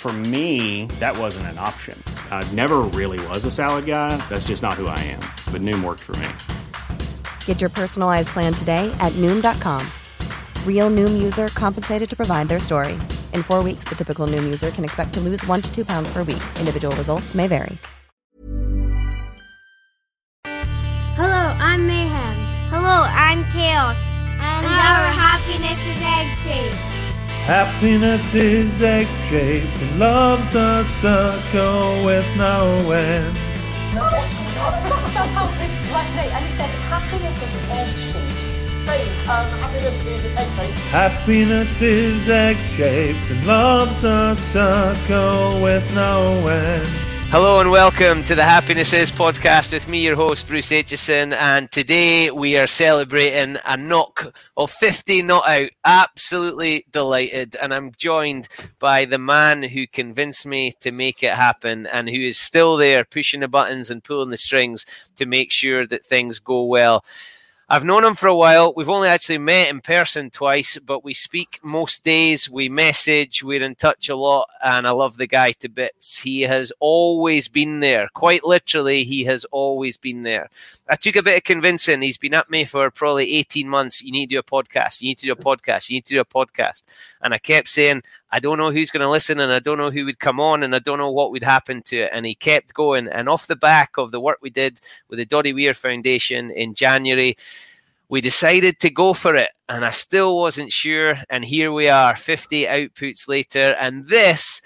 For me, that wasn't an option. I never really was a salad guy. That's just not who I am. But Noom worked for me. Get your personalized plan today at Noom.com. Real Noom user compensated to provide their story. In four weeks, the typical Noom user can expect to lose one to two pounds per week. Individual results may vary. Hello, I'm Mayhem. Hello, I'm Chaos. And, our happiness is egg shaped. Happiness is egg shaped and love's a circle with no end. No, that's not. It's not about happiness last night, and he said happiness is egg shaped. Dave, um, happiness is egg shaped. Happiness is egg shaped and love's a circle with no end. Hello and welcome to the Happiness Is podcast with me, your host, Bruce Aitchison. And today we are celebrating a knock of 50 not out. Absolutely delighted. And I'm joined by the man who convinced me to make it happen and who is still there pushing the buttons and pulling the strings to make sure that things go well. I've known him for a while. We've only actually met in person twice, but we speak most days. We message. We're in touch a lot, and I love the guy to bits. He has always been there. Quite literally, he has always been there. I took a bit of convincing. He's been at me for probably 18 months. You need to do a podcast. You need to do a podcast. You need to do a podcast. And I kept saying, I don't know who's going to listen, and I don't know who would come on, and I don't know what would happen to it. And he kept going. And off the back of the work we did with the Doddie Weir Foundation in January, we decided to go for it and I still wasn't sure. And here we are, 50 outputs later. And this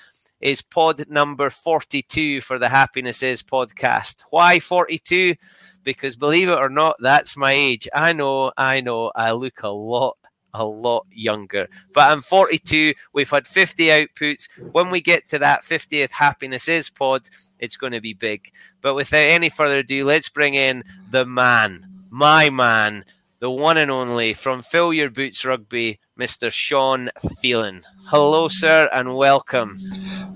is pod number 42 for the Happiness Is podcast. Why 42? Because believe it or not, that's my age. I know, I know, I look a lot a lot younger. But I'm 42. We've had 50 outputs. When we get to that 50th Happiness Is pod, it's going to be big. But without any further ado, let's bring in the man, my man, the one and only from Fill Your Boots Rugby, Mr. Sean Phelan. Hello, sir, and welcome.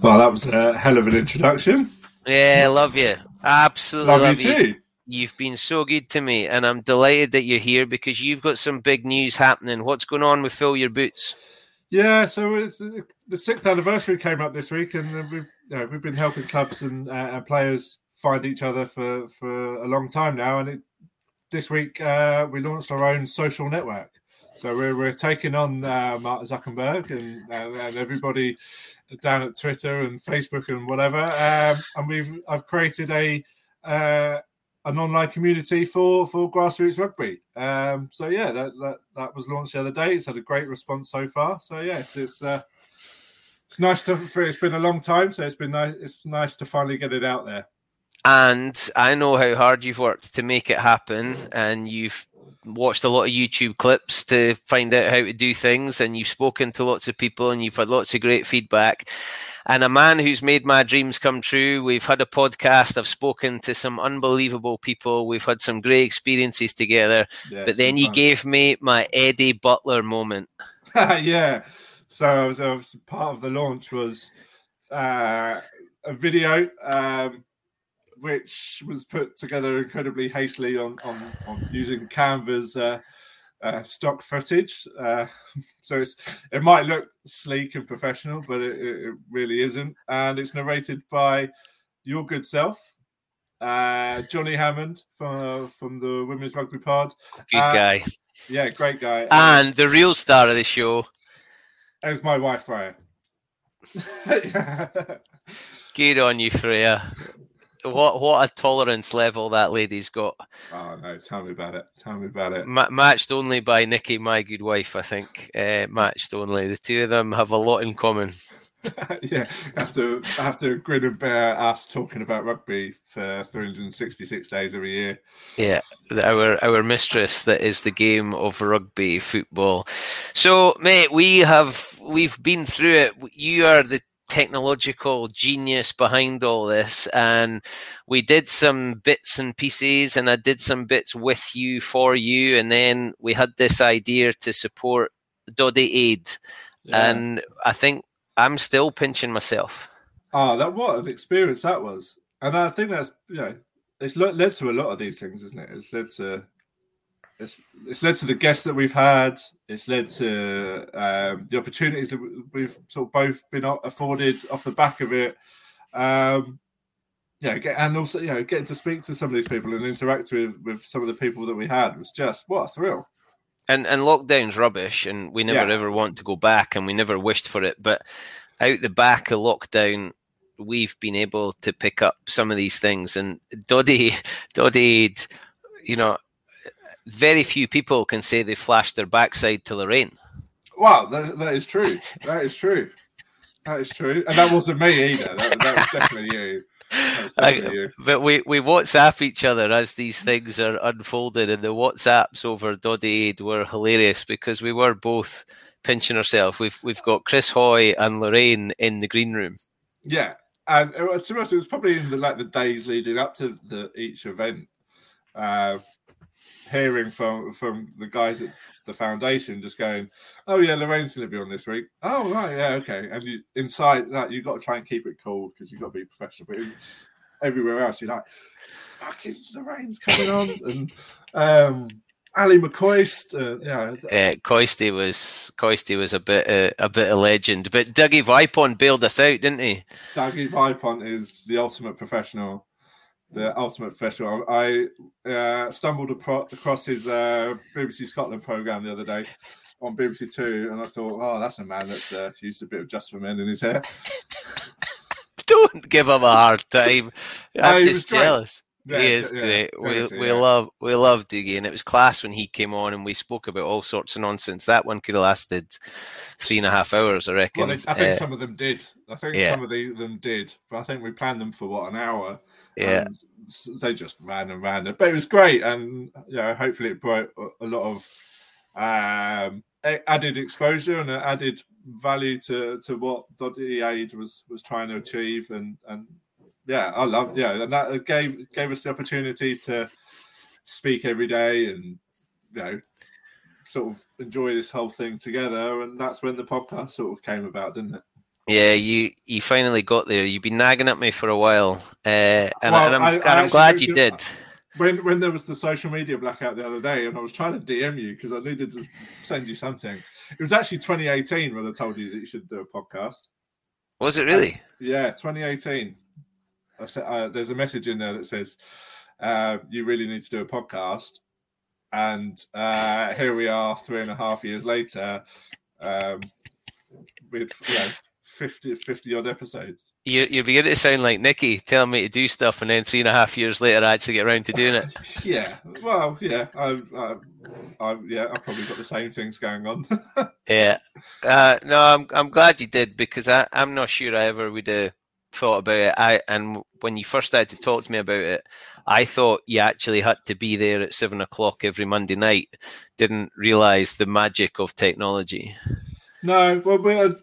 Well, that was a hell of an introduction. Yeah, love you. Absolutely Love, love you too. You've been so good to me, and I'm delighted that you're here because you've got some big news happening. What's going on with Fill Your Boots? Yeah, so the sixth anniversary came up this week, and uh, we've you know, we've been helping clubs and, uh, and players find each other for for a long time now. And it, this week uh, we launched our own social network. So we're, we're taking on uh, Mark Zuckerberg and, and and everybody down at Twitter and Facebook and whatever. Um, and we've I've created a uh, an online community for for grassroots rugby. Um, so yeah, that, that that was launched the other day. It's had a great response so far. So yes, it's uh, it's nice to. It's been a long time, so it's been nice. It's nice to finally get it out there. And I know how hard you've worked to make it happen, and you've watched a lot of YouTube clips to find out how to do things, and you've spoken to lots of people, and you've had lots of great feedback. And a man who's made my dreams come true. We've had a podcast. I've spoken to some unbelievable people. We've had some great experiences together. Yeah, but then you fun. gave me my Eddie Butler moment. yeah. So I was, I was part of the launch was uh, a video um, which was put together incredibly hastily on on, on using Canva's uh, uh, stock footage. Uh, so it's it might look sleek and professional, but it, it really isn't. And it's narrated by your good self, uh, Johnny Hammond from from the Women's Rugby Pod. Good Uh, guy. Yeah, great guy. And the real star of the show, is my wife Freya. good on you, Freya. What what a tolerance level that lady's got. Oh no! Tell me about it. Tell me about it. Ma- matched only by Nikki, my good wife, I think. Uh, matched only. The two of them have a lot in common. yeah, I have to I have to grin and bear us talking about rugby for 366 days every year. Yeah, our our mistress that is the game of rugby football. So, mate, we have we've been through it. You are the technological genius behind all this, and we did some bits and pieces, and I did some bits with you for you, and then we had this idea to support Doddie Aid, Yeah. and I think I'm still pinching myself. Oh, that what an experience that was, and I think that's you know it's led to a lot of these things, isn't it? It's led to it's it's led to the guests that we've had. It's led to um, the opportunities that we- we've sort of both been afforded off the back of it. Um, yeah, get, and also you know getting to speak to some of these people and interact with with some of the people that we had was just what a thrill. and and lockdown's rubbish and we never Yeah. ever want to go back and we never wished for it but out the back of lockdown we've been able to pick up some of these things and doddie doddie you know very few people can say they flashed their backside to lorraine Wow, that, that is true. That is true. That is true, and that wasn't me either. That, that was definitely you. That was definitely you. but we, we WhatsApp each other as these things are unfolded, and the WhatsApps over Doddie Aid were hilarious because we were both pinching ourselves. We've we've got Chris Hoy and Lorraine in the green room. Yeah, and it was, to be honest, it was probably in the like the days leading up to the each event, uh, hearing from from the guys at the foundation just going, "Oh yeah, Lorraine's going to be on this week." Oh right, yeah, okay. And you inside that you've got to try and keep it cool because you've got to be professional. But in- everywhere else, you're like, "Fucking Lorraine's coming on," and um, Ally McCoist, uh, yeah, Uh, Coisty was Coisty was a bit uh, a bit of legend, but Dougie Vipond bailed us out, didn't he? Dougie Vipond is the ultimate professional. The ultimate professional. I uh, stumbled apro- across his uh, BBC Scotland program the other day on BBC Two, and I thought, oh, that's a man that's uh, used a bit of just for men in his hair. Don't give him a hard time. I'm just jealous. Yeah, he is yeah, great. We we yeah. love we love Dougie, and it was class when he came on, and we spoke about all sorts of nonsense. That one could have lasted three and a half hours, I reckon. Well, I think Uh, some of them did. I think some of the, them did, but I think we planned them for what an hour. Yeah. they just ran and ran. But it was great, and you know, hopefully it brought a- lot of um, added exposure and added value to, to what Doddie Aid was was trying to achieve. And and yeah, I loved yeah, and that gave gave us the opportunity to speak every day and you know sort of enjoy this whole thing together. And that's when the podcast sort of came about, didn't it? Yeah, you you finally got there. You've been nagging at me for a while, uh, and, Well, and I'm, I- I and I'm glad you did. When when there was the social media blackout the other day, and I was trying to DM you because I needed to send you something. It was actually 2018 when I told you that you should do a podcast. Was it really? Yeah, 2018. I said uh, there's a message in there that says uh, you really need to do a podcast, and uh, here we are, three and a half years later, um, with you know, 50 50 odd episodes. You're, you're beginning to sound like Nikki telling me to do stuff, and then three and a half years later, I actually get around to doing it. Yeah, well, yeah, I, I, I, yeah, I've probably got the same things going on. Yeah. Uh, no, I'm I'm glad you did because I, I'm not sure I ever would have thought about it. I and when you first started to talk to me about it, I thought you actually had to be there at seven o'clock every Monday night. Didn't realize the magic of technology. No, well, we had,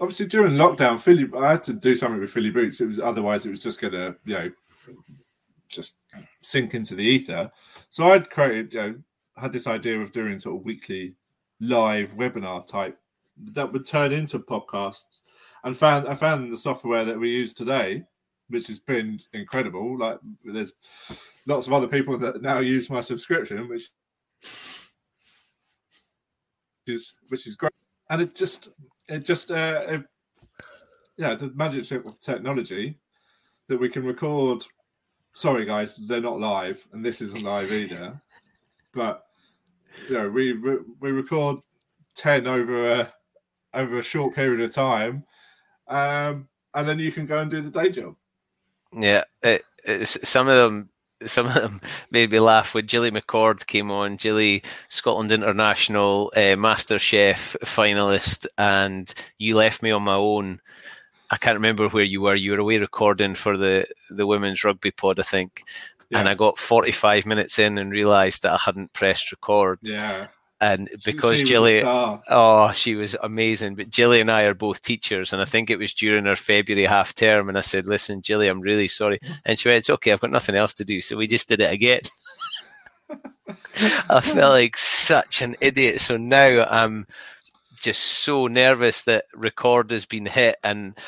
obviously during lockdown, Philly, I had to do something with Fill Your Boots. It was otherwise it was just going to, you know, just sink into the ether. So I'd created, you know, had this idea of doing sort of weekly live webinar type that would turn into podcasts, and found I found the software that we use today which has been incredible. Like there's lots of other people that now use my subscription, which is which is great. And it just it just uh, it, yeah, the magic of technology that we can record. Sorry, guys, they're not live, and this isn't live either. But you know, we we record ten over a over a short period of time, um, and then you can go and do the day job. Yeah, it, some of them some of them made me laugh when Jilly McCord came on. Jilly, Scotland International uh, Master Chef finalist, and you left me on my own. I can't remember where you were. You were away recording for the the women's rugby pod, I think. Yeah. And I got 45 minutes in and realised that I hadn't pressed record. Yeah and because Jilly, oh, she was amazing. But Jilly and I are both teachers, and I think it was during our February half term. And I said, "Listen, Jilly, I'm really sorry." And she went, "It's okay. I've got nothing else to do." So we just did it again. I felt like such an idiot. So now I'm just so nervous that record has been hit, and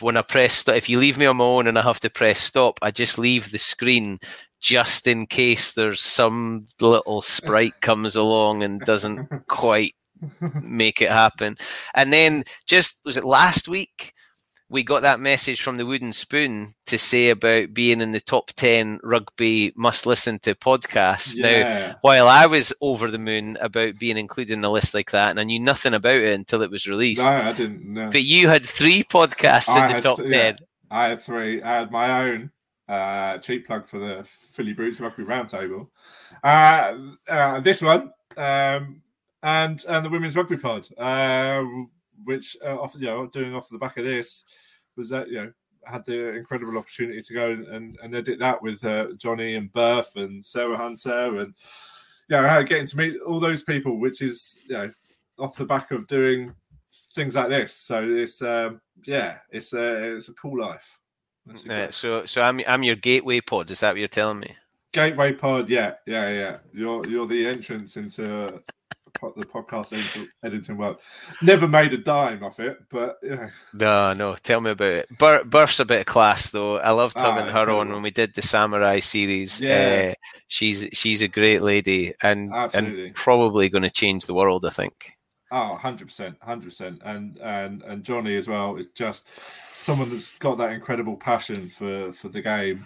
when I press, if you leave me on my own and I have to press stop, I just leave the screen just in case there's some little sprite comes along and doesn't quite make it happen. And then just was it last week we got that message from the Wooden Spoon to say about being in the top 10 rugby must listen to podcasts. Yeah. Now, while I was over the moon about being included in a list like that, and I knew nothing about it until it was released. No, I didn't know. But you had three podcasts I in the top th- 10. Yeah, I had three. I had my own uh, cheap plug for the Fill Your Boots Rugby Roundtable. Uh, uh, this one um, and and the Women's Rugby Pod, uh, which uh, off, you know, doing off the back of this was that you know had the incredible opportunity to go and, and edit that with uh, Johnny and Burf and Sarah Hunter and you know getting to meet all those people, which is you know off the back of doing things like this. So it's um, yeah, it's a it's a cool life. Uh, so, so I'm I'm your gateway pod. Is that what you're telling me? Gateway pod, yeah, yeah, yeah. You're you're the entrance into the podcast editing world. Never made a dime off it, but yeah. No, no. Tell me about it. Bur- Burf's a bit of class, though. I loved ah, having ah, her on when we did the Samurai series. Yeah, uh, she's she's a great lady, and Absolutely. and probably going to change the world. I think. Oh, 100 percent, hundred percent, and and and Johnny as well is just someone that's got that incredible passion for for the game.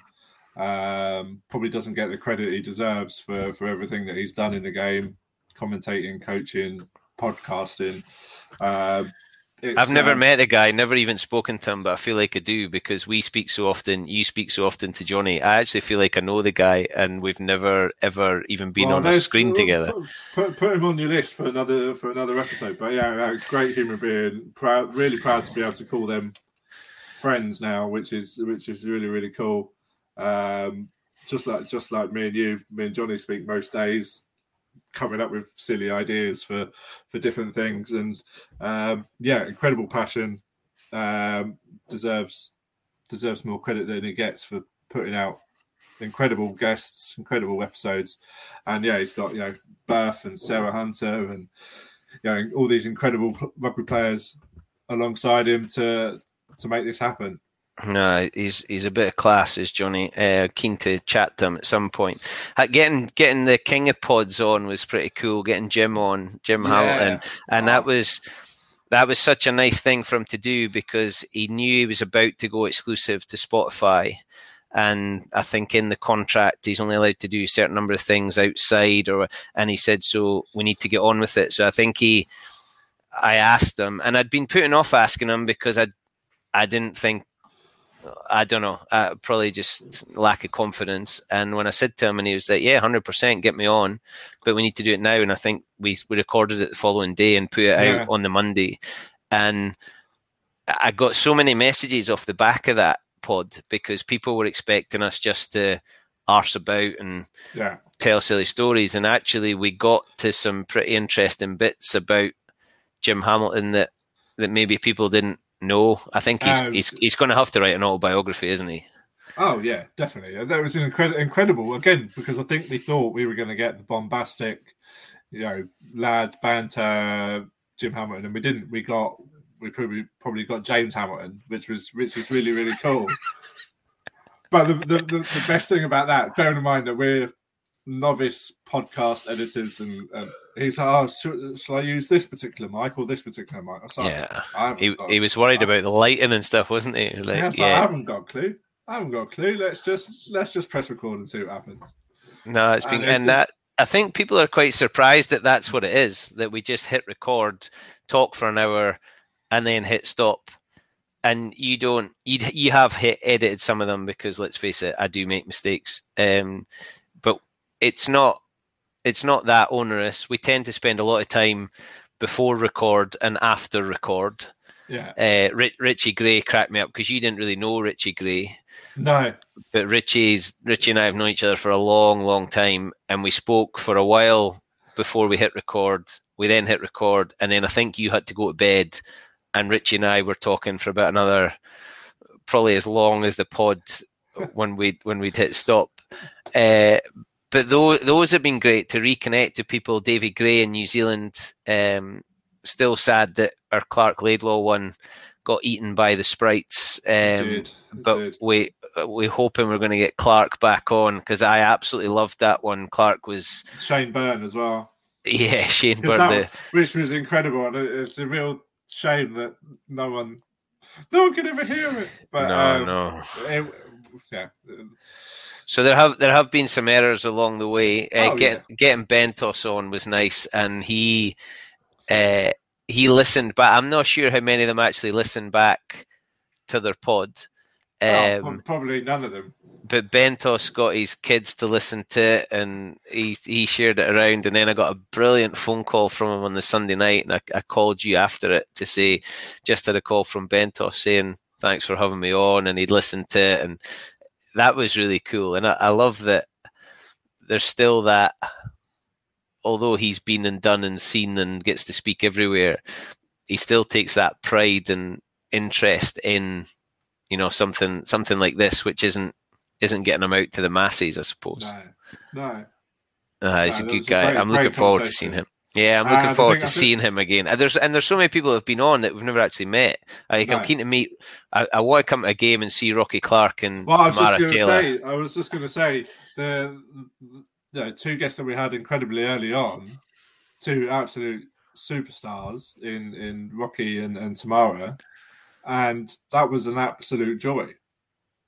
Um, probably doesn't get the credit he deserves for for everything that he's done in the game, commentating, coaching, podcasting. Uh, I've never um, met the guy, never even spoken to him, but I feel like I do because we speak so often. You speak so often to Johnny. I actually feel like I know the guy, and we've never ever even been well, on a screen together. Put, put him on your list for another for another episode. But yeah, great human being. Proud, really proud to be able to call them friends now, which is which is really really cool. Um, just like just like me and you, me and Johnny speak most days, coming up with silly ideas for for different things, and um, yeah, incredible passion. Um, deserves deserves more credit than he gets for putting out incredible guests, incredible episodes, and yeah, he's got you know Burf and Sarah Hunter and you know all these incredible rugby players alongside him to to make this happen. No, he's he's a bit of class, is Johnny. Uh, keen to chat to him at some point. Uh, getting getting the King of Pods on was pretty cool. Getting Jim on, Jim yeah. Hamilton, and wow. that was that was such a nice thing for him to do because he knew he was about to go exclusive to Spotify. And I think in the contract he's only allowed to do a certain number of things outside, or and he said so. We need to get on with it. So I think he, I asked him, and I'd been putting off asking him because I I didn't think I don't know, uh, probably just lack of confidence. And when I said to him, and he was like, "Yeah, hundred percent, get me on," but we need to do it now. And I think we we recorded it the following day and put it yeah. out on the Monday. And I got so many messages off the back of that pod because people were expecting us just to arse about and yeah. tell silly stories. And actually, we got to some pretty interesting bits about Jim Hamilton that that maybe people didn't no, I think he's um, he's he's going to have to write an autobiography, isn't he? Oh yeah, definitely. That was incredible, incredible again because I think they thought we were going to get the bombastic, you know, lad banter Jim Hamilton, and we didn't. We got we probably probably got James Hamilton, which was which was really really cool. but the, the, the, the, best thing about that, bearing in mind that we're novice podcast editors, and, and he's like, oh, should, shall I use this particular mic or this particular mic? Like, yeah, he, he was worried about the lighting and stuff, wasn't he? Like, yeah, like, I haven't got a clue. I haven't got a clue. Let's just let's just press record and see what happens. No, it's been and, and that I think people are quite surprised that that's what it is. That we just hit record, talk for an hour, and then hit stop and you don't you you have hit edited some of them because let's face it, I do make mistakes. Um, but it's not it's not that onerous. We tend to spend a lot of time before record and after record. Yeah. Uh, Richie Gray cracked me up because you didn't really know Richie Gray. No. But Richie's Richie and I have known each other for a long, long time, and we spoke for a while before we hit record. We then hit record, and then I think you had to go to bed, and Richie and I were talking for about another, probably as long as the pod when we when we'd hit stop. Uh, but those those have been great to reconnect to people. David Gray in New Zealand. Um, still sad that our Clark Laidlaw one got eaten by the sprites. Um, but we we hoping we're going to get Clark back on because I absolutely loved that one. Clark was Shane Byrne as well. Yeah, Shane Byrne, that, which was incredible. And it's a real shame that no one, no one could ever hear it. But no, um, no, it, yeah. So there have there have been some errors along the way. Uh, oh, get, yeah. Getting Bentos on was nice, and he uh, he listened, but I'm not sure how many of them actually listened back to their pod. Oh, um, oh, probably none of them but Bentos got his kids to listen to it, and he he shared it around. And then I got a brilliant phone call from him on the Sunday night, and I, I called you after it to say, just had a call from Bentos saying thanks for having me on, and he'd listened to it, and that was really cool. And I, I love that there's still that, although he's been and done and seen and gets to speak everywhere, he still takes that pride and interest in you know something something like this which isn't isn't getting him out to the masses, I suppose. No, no. Uh, he's no, a good guy. Great, I'm looking forward to seeing him. Yeah, I'm looking uh, forward to seeing him again. And there's and there's so many people that have been on that we've never actually met. Like, no. I'm keen to meet. I, I, want to come to a game and see Rocky Clark and well, I Tamara Taylor. Say, I was just going to say the, the two guests that we had incredibly early on, two absolute superstars in in Rocky and, and Tamara, and that was an absolute joy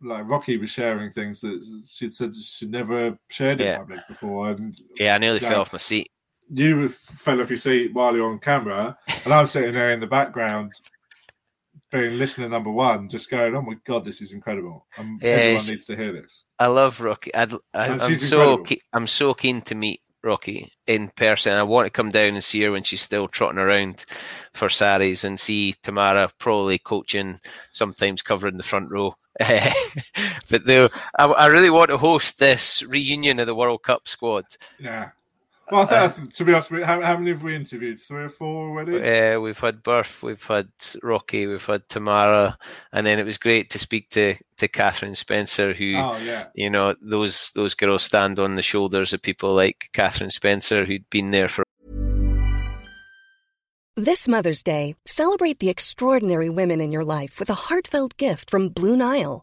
like Rocky was sharing things that she'd said she'd never shared in yeah. public before, and yeah, I nearly fell off my seat. You fell off your seat while you're on camera, and I'm sitting there in the background, being listener number one, just going, "Oh my god, this is incredible! Um, yeah, everyone needs to hear this." I love Rocky. i am so ke- I'm so keen to meet Rocky in person. I want to come down and see her when she's still trotting around for Saris and see Tamara probably coaching, sometimes covering the front row. but though I, I, really want to host this reunion of the World Cup squad. Yeah. Well, I think, uh, to be honest, how, how, many have we interviewed? Three or four already? Yeah, uh, we've had Burf, we've had Rocky, we've had Tamara, and then it was great to speak to to Catherine Spencer, who, oh, yeah. you know, those those girls stand on the shoulders of people like Catherine Spencer, who'd been there for. This Mother's Day, celebrate the extraordinary women in your life with a heartfelt gift from Blue Nile.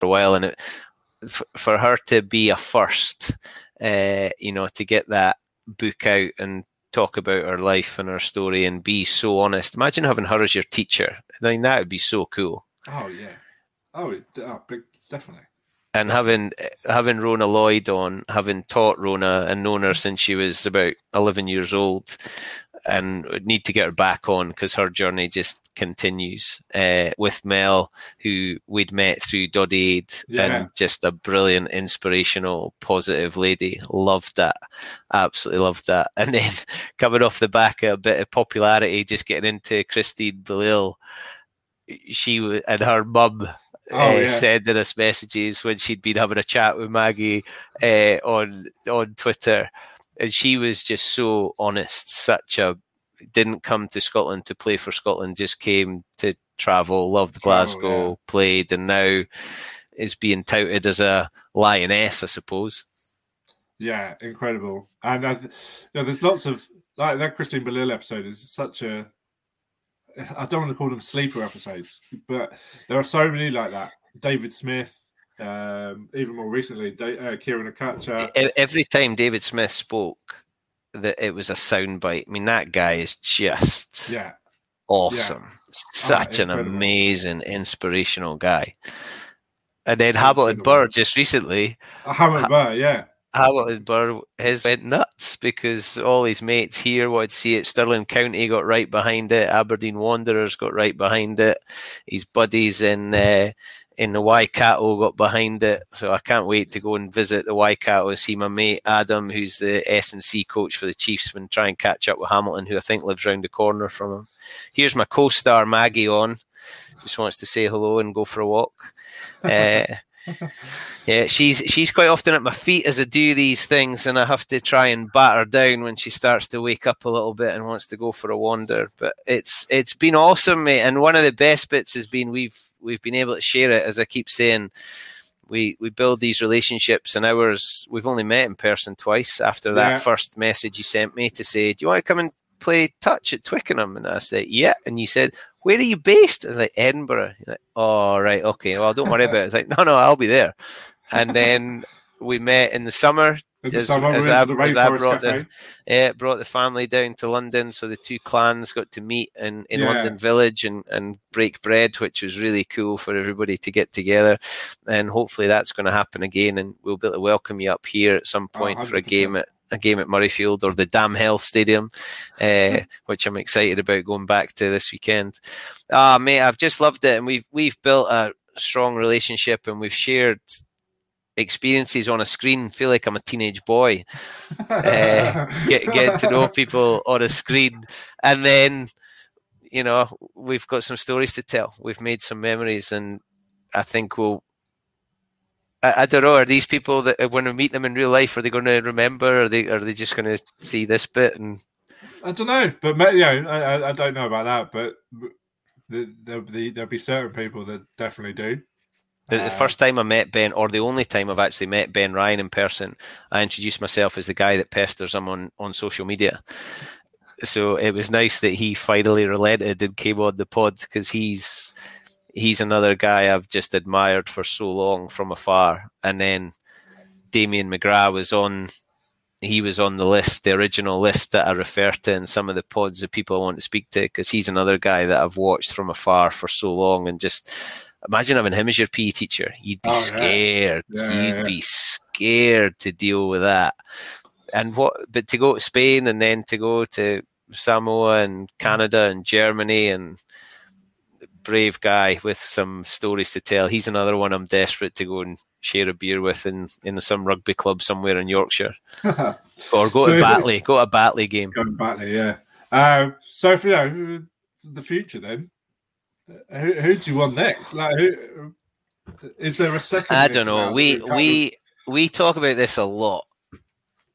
For a while and it, for her to be a first, uh, you know, to get that book out and talk about her life and her story and be so honest. Imagine having her as your teacher. I mean, that would be so cool. Oh yeah. Oh, oh big, definitely. and having having Rhona Lloyd on, having taught Rhona and known her since she was about eleven years old, and need to get her back on because her journey just continues uh, with Mel, who we'd met through Doddie Aid, Yeah. and just a brilliant, inspirational, positive lady. Loved that, absolutely loved that. And then coming off the back of a bit of popularity, just getting into Christine Belisle, she and her mum. Oh, uh, yeah. sending us messages when she'd been having a chat with Maggie uh, on on Twitter, and she was just so honest. Such a didn't come to Scotland to play for Scotland, just came to travel, loved Glasgow, played, and now is being touted as a lioness, I suppose. Yeah, incredible. And uh, you know, there's lots of like that Christine Belisle episode is such a. I don't want to call them sleeper episodes, but there are so many like that. David Smith, um, even more recently, da- uh, Kieran Akacha. Every time David Smith spoke, that it was a soundbite. I mean, that guy is just Yeah, awesome. Such an amazing, inspirational guy. And then Hamilton Burr just recently, Hamilton Burr, yeah. Hamilton Burr his went nuts because all his mates here to see it. Stirling County got right behind it. Aberdeen Wanderers got right behind it. His buddies in uh, in the Waikato got behind it. So I can't wait to go and visit the Waikato and see my mate Adam, who's the S and C coach for the Chiefs, and try and catch up with Hamilton, who I think lives round the corner from him. Here's my co-star Maggie on. Just wants to say hello and go for a walk. Uh, yeah, she's she's quite often at my feet as I do these things, and I have to try and bat her down when she starts to wake up a little bit and wants to go for a wander. But it's it's been awesome, mate. And one of the best bits has been we've we've been able to share it, as I keep saying. We we build these relationships, and ours we've only met in person twice. After that Yeah. first message you sent me to say, "Do you want to come and play touch at Twickenham?" And I said, "Yeah." And you said, "Where are you based?" I was like, "Edinburgh." You're like, "Oh, right, okay. Well, don't worry about it." It's like, "No, no, I'll be there." And then we met in the summer. In the summer, we went to the as I brought Cafe. the yeah, brought the family down to London, so the two clans got to meet in, in Yeah. London Village and, and break bread, which was really cool for everybody to get together. And hopefully that's going to happen again, and we'll be able to welcome you up here at some Oh, point for a game at a game at Murrayfield or the Dam Health Stadium, uh, which I'm excited about going back to this weekend. Ah, mate, I've just loved it, and we've we've built a strong relationship, and we've shared experiences on a screen. Feel like I'm a teenage boy uh, get get to know people on a screen, and then you know we've got some stories to tell. We've made some memories, and I think we'll. I, I don't know. Are these people that uh, when we meet them in real life, are they going to remember? Are they are they just going to see this bit and I don't know, but you know, I, I- don't know about that, but the, there'll be there'll be certain people that definitely do. The, the first time I met Ben, or the only time I've actually met Ben Ryan in person, I introduced myself as the guy that pesters him on, on social media. So it was nice that he finally relented and came on the pod because he's he's another guy I've just admired for so long from afar. And then Damian McGrath was on he was on the list, the original list that I refer to in some of the pods of people I want to speak to, because he's another guy that I've watched from afar for so long and just imagine having him as your PE teacher. You'd be Oh, scared. Yeah, You'd yeah. be scared to deal with that. And what but to go to Spain and then to go to Samoa and Canada and Germany and brave guy with some stories to tell. He's another one I'm desperate to go and share a beer with in, in some rugby club somewhere in Yorkshire. Or go So to Batley, go to a Batley game. Going back there, yeah. Uh, so for you know, the future then, who, who do you want next? Like, who is there a second? I don't know. We we we talk about this a lot.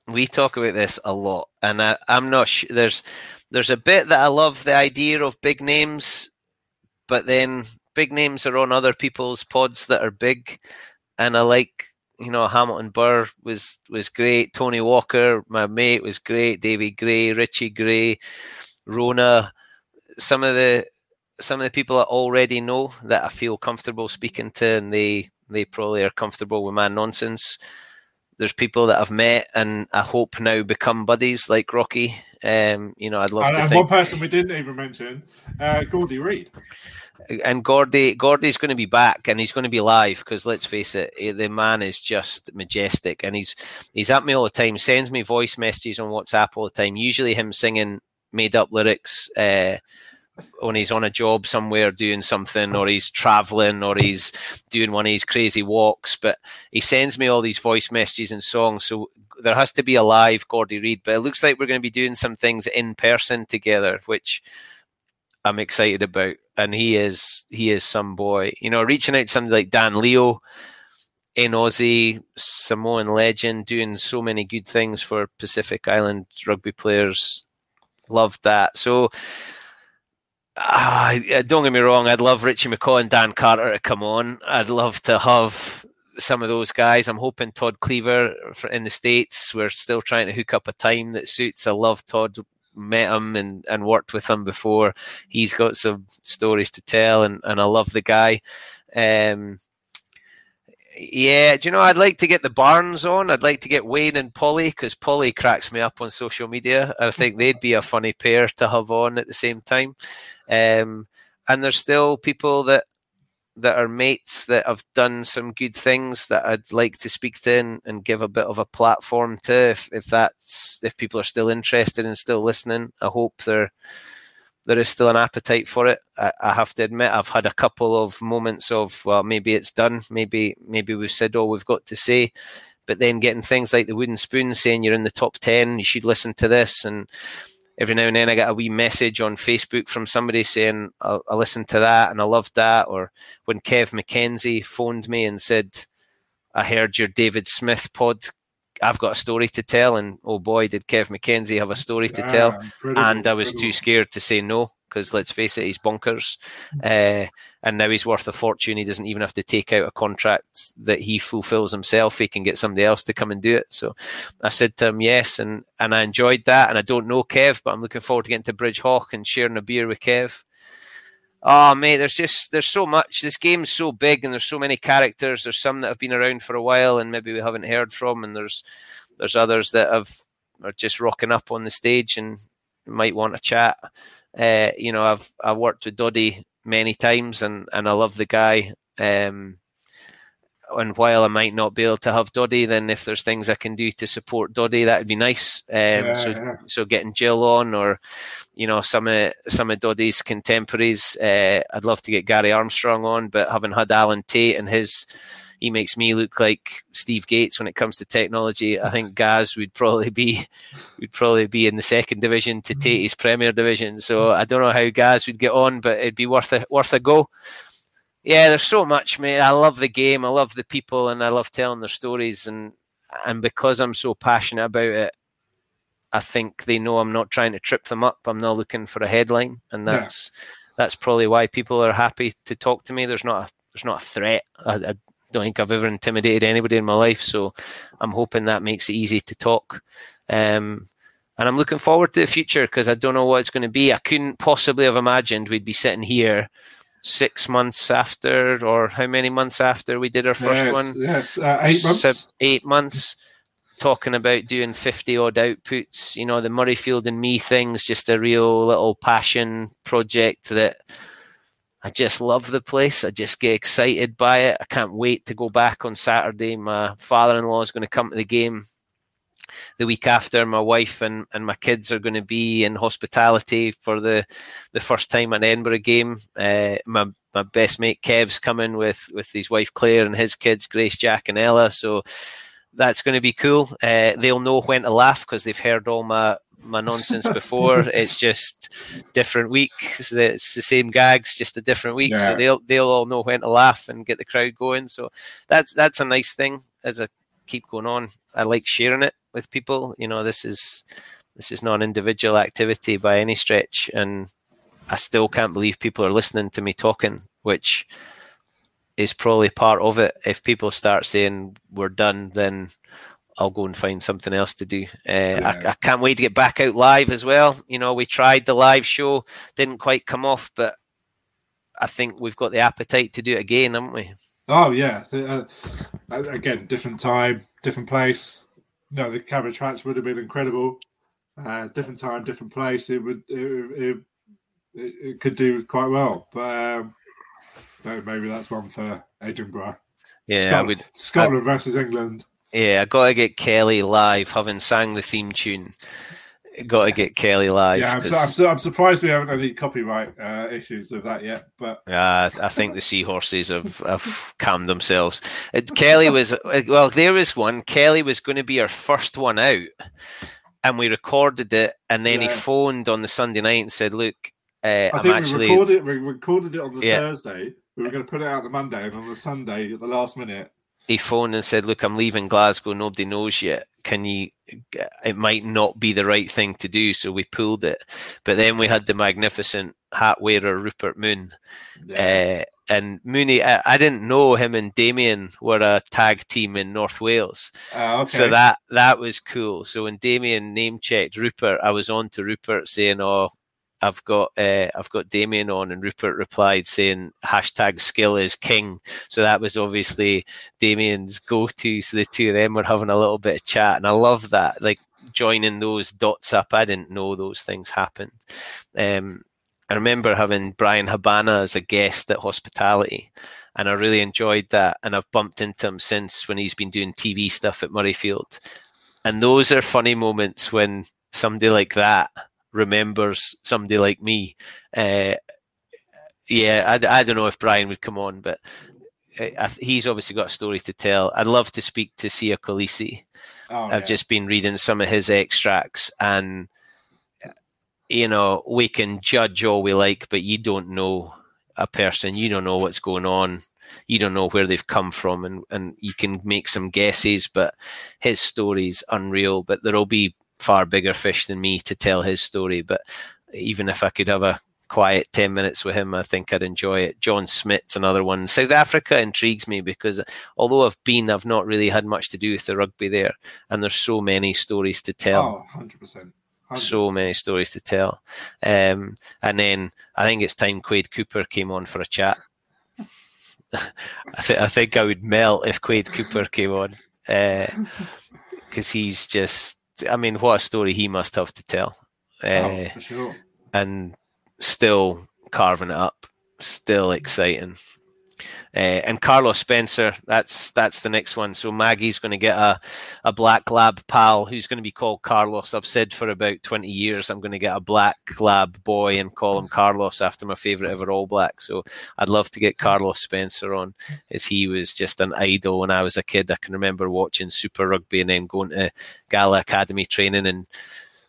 We talk about this a lot, and I, I'm not sure. There's there's a bit that I love the idea of big names, but then big names are on other people's pods that are big, and I like you know Hamilton Burr was was great. Tony Walker, my mate, was great. Davy Gray, Richie Gray, Rhona, some of the some of the people I already know that I feel comfortable speaking to, and they they probably are comfortable with my nonsense. There's people that I've met and I hope now become buddies, like Rocky, Um, you know, I'd love and, to and think. one person we didn't even mention, uh, Gordy Reid. and Gordy, Gordy's going to be back, and he's going to be live because let's face it, eh, the man is just majestic, and he's he's at me all the time, sends me voice messages on WhatsApp all the time. Usually him singing made up lyrics uh, when he's on a job somewhere doing something, or he's traveling, or he's doing one of his crazy walks. But he sends me all these voice messages and songs, so there has to be a live Gordy Reid. But it looks like we're going to be doing some things in person together, which I'm excited about. And he is he is some boy. You know, reaching out to somebody like Dan Leo in Aussie, Samoan legend, doing so many good things for Pacific Island rugby players. Loved that. So uh, don't get me wrong, I'd love Richie McCaw and Dan Carter to come on. I'd love to have some of those guys. I'm hoping Todd Clever in the States. We're still trying to hook up a time that suits. I love Todd met him and, and worked with him before. He's got some stories to tell, and, and I love the guy. Um, yeah, do you know, I'd like to get the Barnes on. I'd like to get Wayne and Polly because Polly cracks me up on social media. I think they'd be a funny pair to have on at the same time. Um, and there's still people that that are mates that have done some good things that I'd like to speak to and, and give a bit of a platform to if, if that's if people are still interested and still listening. I hope there there is still an appetite for it. I, I, have to admit I've had a couple of moments of well maybe it's done, maybe maybe we've said all we've got to say. But then getting things like the wooden spoon saying you're in the top ten, you should listen to this and every now and then I get a wee message on Facebook from somebody saying I, I listened to that and I loved that. Or when Kev McKenzie phoned me and said, "I heard your David Smith pod. I've got a story to tell." And oh boy, did Kev McKenzie have a story to tell! incredible, and I was too scared to say no because let's face it, he's bonkers. Uh, and now he's worth a fortune. He doesn't even have to take out a contract that he fulfills himself. He can get somebody else to come and do it. So I said to him, yes. And, and I enjoyed that. And I don't know Kev, but I'm looking forward to getting to Bridgehaugh and sharing a beer with Kev. Oh, mate, there's just, there's so much. This game's so big and there's so many characters. There's some that have been around for a while and maybe we haven't heard from. And there's, there's others that have, are just rocking up on the stage and might want to chat. Uh, you know, I've I worked with Doddie many times, and and I love the guy. Um, and while I might not be able to have Doddie, then if there's things I can do to support Doddie, that would be nice. Um, Yeah, so yeah. so getting Jill on, or you know some of some of Doddie's contemporaries. Uh, I'd love to get Gary Armstrong on, but having had Alan Tait and his he makes me look like Steve Gates when it comes to technology. I think Gaz would probably be would probably be in the second division to Tait's Premier Division. So I don't know how Gaz would get on, but it'd be worth a worth a go. Yeah, there's so much, mate. I love the game. I love the people, and I love telling their stories. And and because I'm so passionate about it, I think they know I'm not trying to trip them up. I'm not looking for a headline, and Yeah. that's that's probably why people are happy to talk to me. There's not a, there's not a threat. I, I don't think I've ever intimidated anybody in my life, so I'm hoping that makes it easy to talk. Um, and I'm looking forward to the future because I don't know what it's going to be. I couldn't possibly have imagined we'd be sitting here six months after, or how many months after we did our first Yes, one? yes, uh, eight months. Eight months. Talking about doing 50 odd outputs, you know, the Murrayfield and me thing's just a real little passion project that I just love the place. I just get excited by it. I can't wait to go back on Saturday. My father in law is going to come to the game the week after. My wife and, and my kids are going to be in hospitality for the, the first time at Edinburgh game. Uh, my my best mate Kev's coming with, with his wife Claire and his kids, Grace, Jack, and Ella. So that's going to be cool. Uh, they'll know when to laugh because they've heard all my my nonsense before. it's just different week. It's the, it's the same gags, just a different week. So they'll they'll all know when to laugh and get the crowd going. So that's that's a nice thing as I keep going on. I like sharing it with people. You know, this is this is not an individual activity by any stretch, and I still can't believe people are listening to me talking, which is probably part of it. If people start saying we're done, then I'll go and find something else to do. Uh, I, I can't wait to get back out live as well. You know, we tried the live show, didn't quite come off, but I think we've got the appetite to do it again, haven't we? Oh yeah. Uh, again, different time, different place. No, the camera tracks would have been incredible. uh, different time, different place, it would it, it, it, could do quite well. But um, maybe that's one for Edinburgh. Yeah, Scotland, I would. Scotland I, versus England. Yeah, I got to get Kelly live, having sang the theme tune. Got to get Kelly live. Yeah, I'm, su- I'm, su- I'm, surprised we haven't had any copyright uh, issues of that yet. But uh, I think the seahorses have, have calmed themselves. It, Kelly was well. There was one. Kelly was going to be our first one out, and we recorded it. And then yeah. he phoned on the Sunday night and said, "Look, uh, I I'm think actually we recorded, we recorded it on the Yeah. Thursday. We were going to put it out the Monday, and on the Sunday at the last minute, he phoned and said, "Look, I'm leaving Glasgow. Nobody knows yet. Can you? It might not be the right thing to do." So we pulled it. But then we had the magnificent hat wearer Rupert Moon, uh, and Mooney. I, I didn't know him and Damian were a tag team in North Wales. uh, okay. So that that was cool. So when Damian name checked Rupert, I was on to Rupert saying, "Oh, I've got uh, I've got Damian on," and Rupert replied saying, "Hashtag skill is king." So that was obviously Damian's go-to. So the two of them were having a little bit of chat, and I love that. Like joining those dots up. I didn't know those things happened. Um, I remember having Bryan Habana as a guest at Hospitality, and I really enjoyed that. And I've bumped into him since when he's been doing TV stuff at Murrayfield. And those are funny moments when somebody like that remembers somebody like me. Uh, yeah, I, I don't know if Bryan would come on, but uh, he's obviously got a story to tell. I'd love to speak to Siya Kolisi. Oh, I've yeah. just been reading some of his extracts, and you know, we can judge all we like, but you don't know a person. You don't know what's going on. You don't know where they've come from, and and you can make some guesses. But his story's unreal. But there'll be far bigger fish than me to tell his story. But even if I could have a quiet 10 minutes with him, I think I'd enjoy it. Juan Smith's another one. South Africa intrigues me because although I've been, I've not really had much to do with the rugby there. And there's so many stories to tell. Oh, 100%. So many stories to tell. Um, and then I think it's time Quade Cooper came on for a chat. I, th- I think I would melt if Quade Cooper came on because he's just, I mean, what a story he must have to tell. Oh, for eh, sure. And still carving it up, still exciting. Uh, and Carlos Spencer, that's that's the next one. So Maggie's going to get a, a black lab pal who's going to be called Carlos. I've said for about 20 years I'm going to get a black lab boy and call him Carlos after my favourite ever All Black. So I'd love to get Carlos Spencer on as he was just an idol when I was a kid. I can remember watching Super Rugby and then going to Gala Academy training and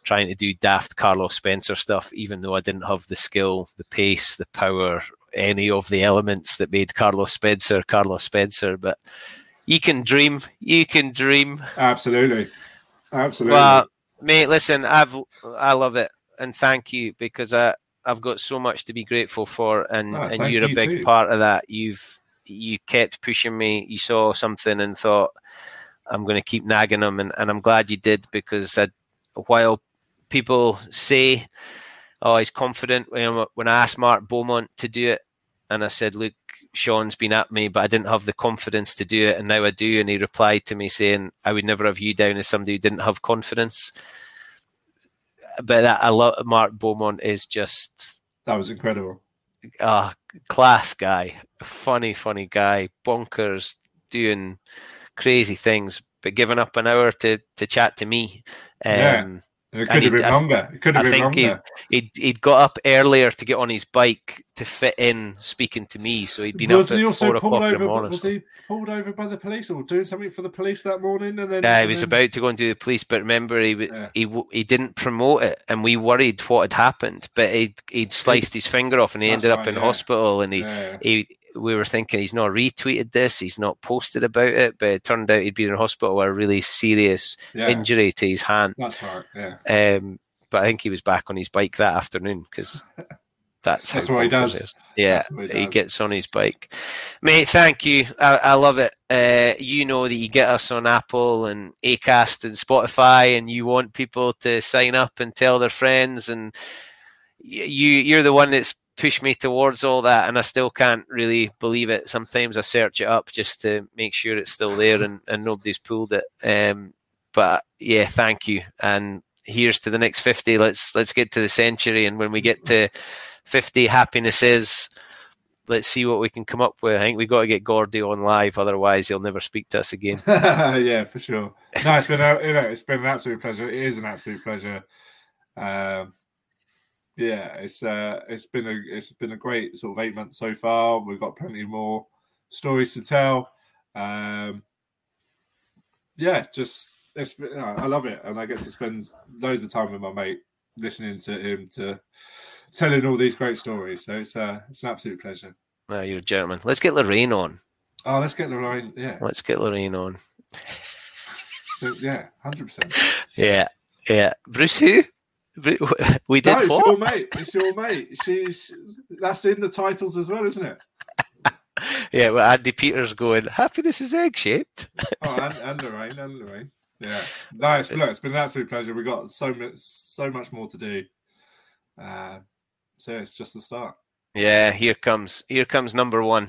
trying to do daft Carlos Spencer stuff, even though I didn't have the skill, the pace, the power, any of the elements that made Carlos Spencer Carlos Spencer. But you can dream. You can dream. Absolutely. Absolutely. Well, mate, listen, I've I love it, and thank you because I I've got so much to be grateful for, and Ah, and you're a you big too. part of that. You've you kept pushing me. You saw something and thought I'm going to keep nagging them, and, and I'm glad you did because I, while people say, "Oh, he's confident," when when I asked Mark Beaumont to do it, and I said, "Look, Sean's been at me, but I didn't have the confidence to do it, and now I do," and he replied to me saying, "I would never have you down as somebody who didn't have confidence." But that I love Mark Beaumont is just that was incredible. a class guy, funny, funny guy, bonkers, doing crazy things, but giving up an hour to to chat to me. Um, Yeah. It could and have he'd- been I- longer. It could have I been think longer. He'd, he'd he'd got up earlier to get on his bike to fit in speaking to me, so he'd been was up he at also four pulled o'clock in over? the morning. Was he pulled over by the police or doing something for the police that morning? And then Yeah, he was then- about to go and do the police, but remember he w he he didn't promote it, and we worried what had happened. But he'd he'd sliced his finger off, and he That's ended up in yeah. hospital. And he Yeah. he we were thinking he's not retweeted this, he's not posted about it, but it turned out he'd been in hospital with a really serious Yeah. injury to his hand. That's right. Yeah. Um, but I think he was back on his bike that afternoon because that's, That's what he does. is. Yeah, he he gets on his bike. Mate, thank you. I, I love it. Uh, you know that you get us on Apple and Acast and Spotify, and you want people to sign up and tell their friends, and you you're the one that's pushed me towards all that, and I still can't really believe it. Sometimes I search it up just to make sure it's still there, and, and nobody's pulled it. Um, but yeah, thank you. And here's to the next 50 let's let's get to the century and when we get to 50 happinesses let's see what we can come up with i think we've got to get gordy on live otherwise he'll never speak to us again yeah for sure no it's been a, you know it's been an absolute pleasure it is an absolute pleasure um, yeah it's uh it's been a it's been a great sort of eight months so far we've got plenty more stories to tell um yeah just it's you know, I love it, and I get to spend loads of time with my mate listening to him to telling all these great stories. So it's uh, it's an absolute pleasure. Oh, you're a gentleman. Let's get Lorraine on. Oh, let's get Lorraine. Yeah, let's get Lorraine on. So, yeah, hundred percent. Yeah, yeah. Bruce, who? We did no, it's what? your mate. It's your mate. She's that's in the titles as well, isn't it? yeah, well, Andy Peters going, happiness is egg shaped. oh, and, and Lorraine, and Lorraine. Yeah, no, it's, look, it's been an absolute pleasure. We got so much, so much more to do. Uh, so it's just the start. Yeah, here comes, here comes number one.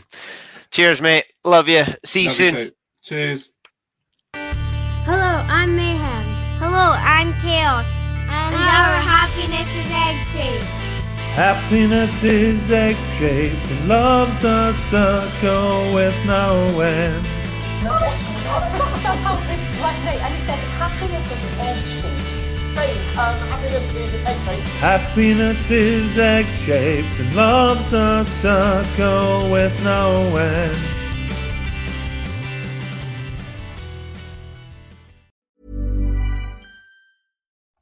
Cheers, mate. Love you. See you Love soon. too. Cheers. Hello, I'm Mayhem. Hello, I'm Chaos. And, our happiness is egg shaped. Happiness is egg shaped and love's a circle with no end. I was talking about this last night and he said happiness is egg shaped. Dave, um, happiness is egg shaped. Happiness is egg shaped and love's a circle with no end.